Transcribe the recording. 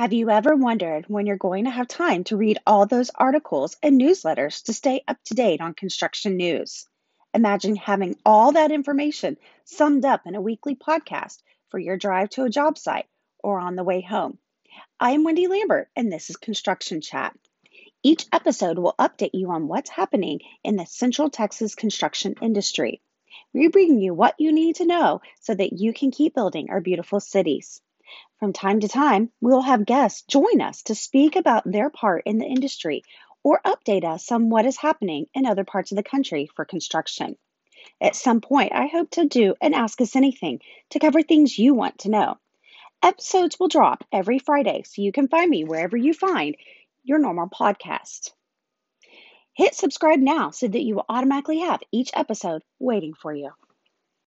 Have you ever wondered when you're going to have time to read all those articles and newsletters to stay up to date on construction news? Imagine having all that information summed up in a weekly podcast for your drive to a job site or on the way home. I am Wendy Lambert, and this is Construction Chat. Each episode will update you on what's happening in the Central Texas construction industry. We bring you what you need to know so that you can keep building our beautiful cities. From time to time, we will have guests join us to speak about their part in the industry or update us on what is happening in other parts of the country for construction. At some point, I hope to do an Ask Us Anything to cover things you want to know. Episodes will drop every Friday, so you can find me wherever you find your normal podcast. Hit subscribe now so that you will automatically have each episode waiting for you.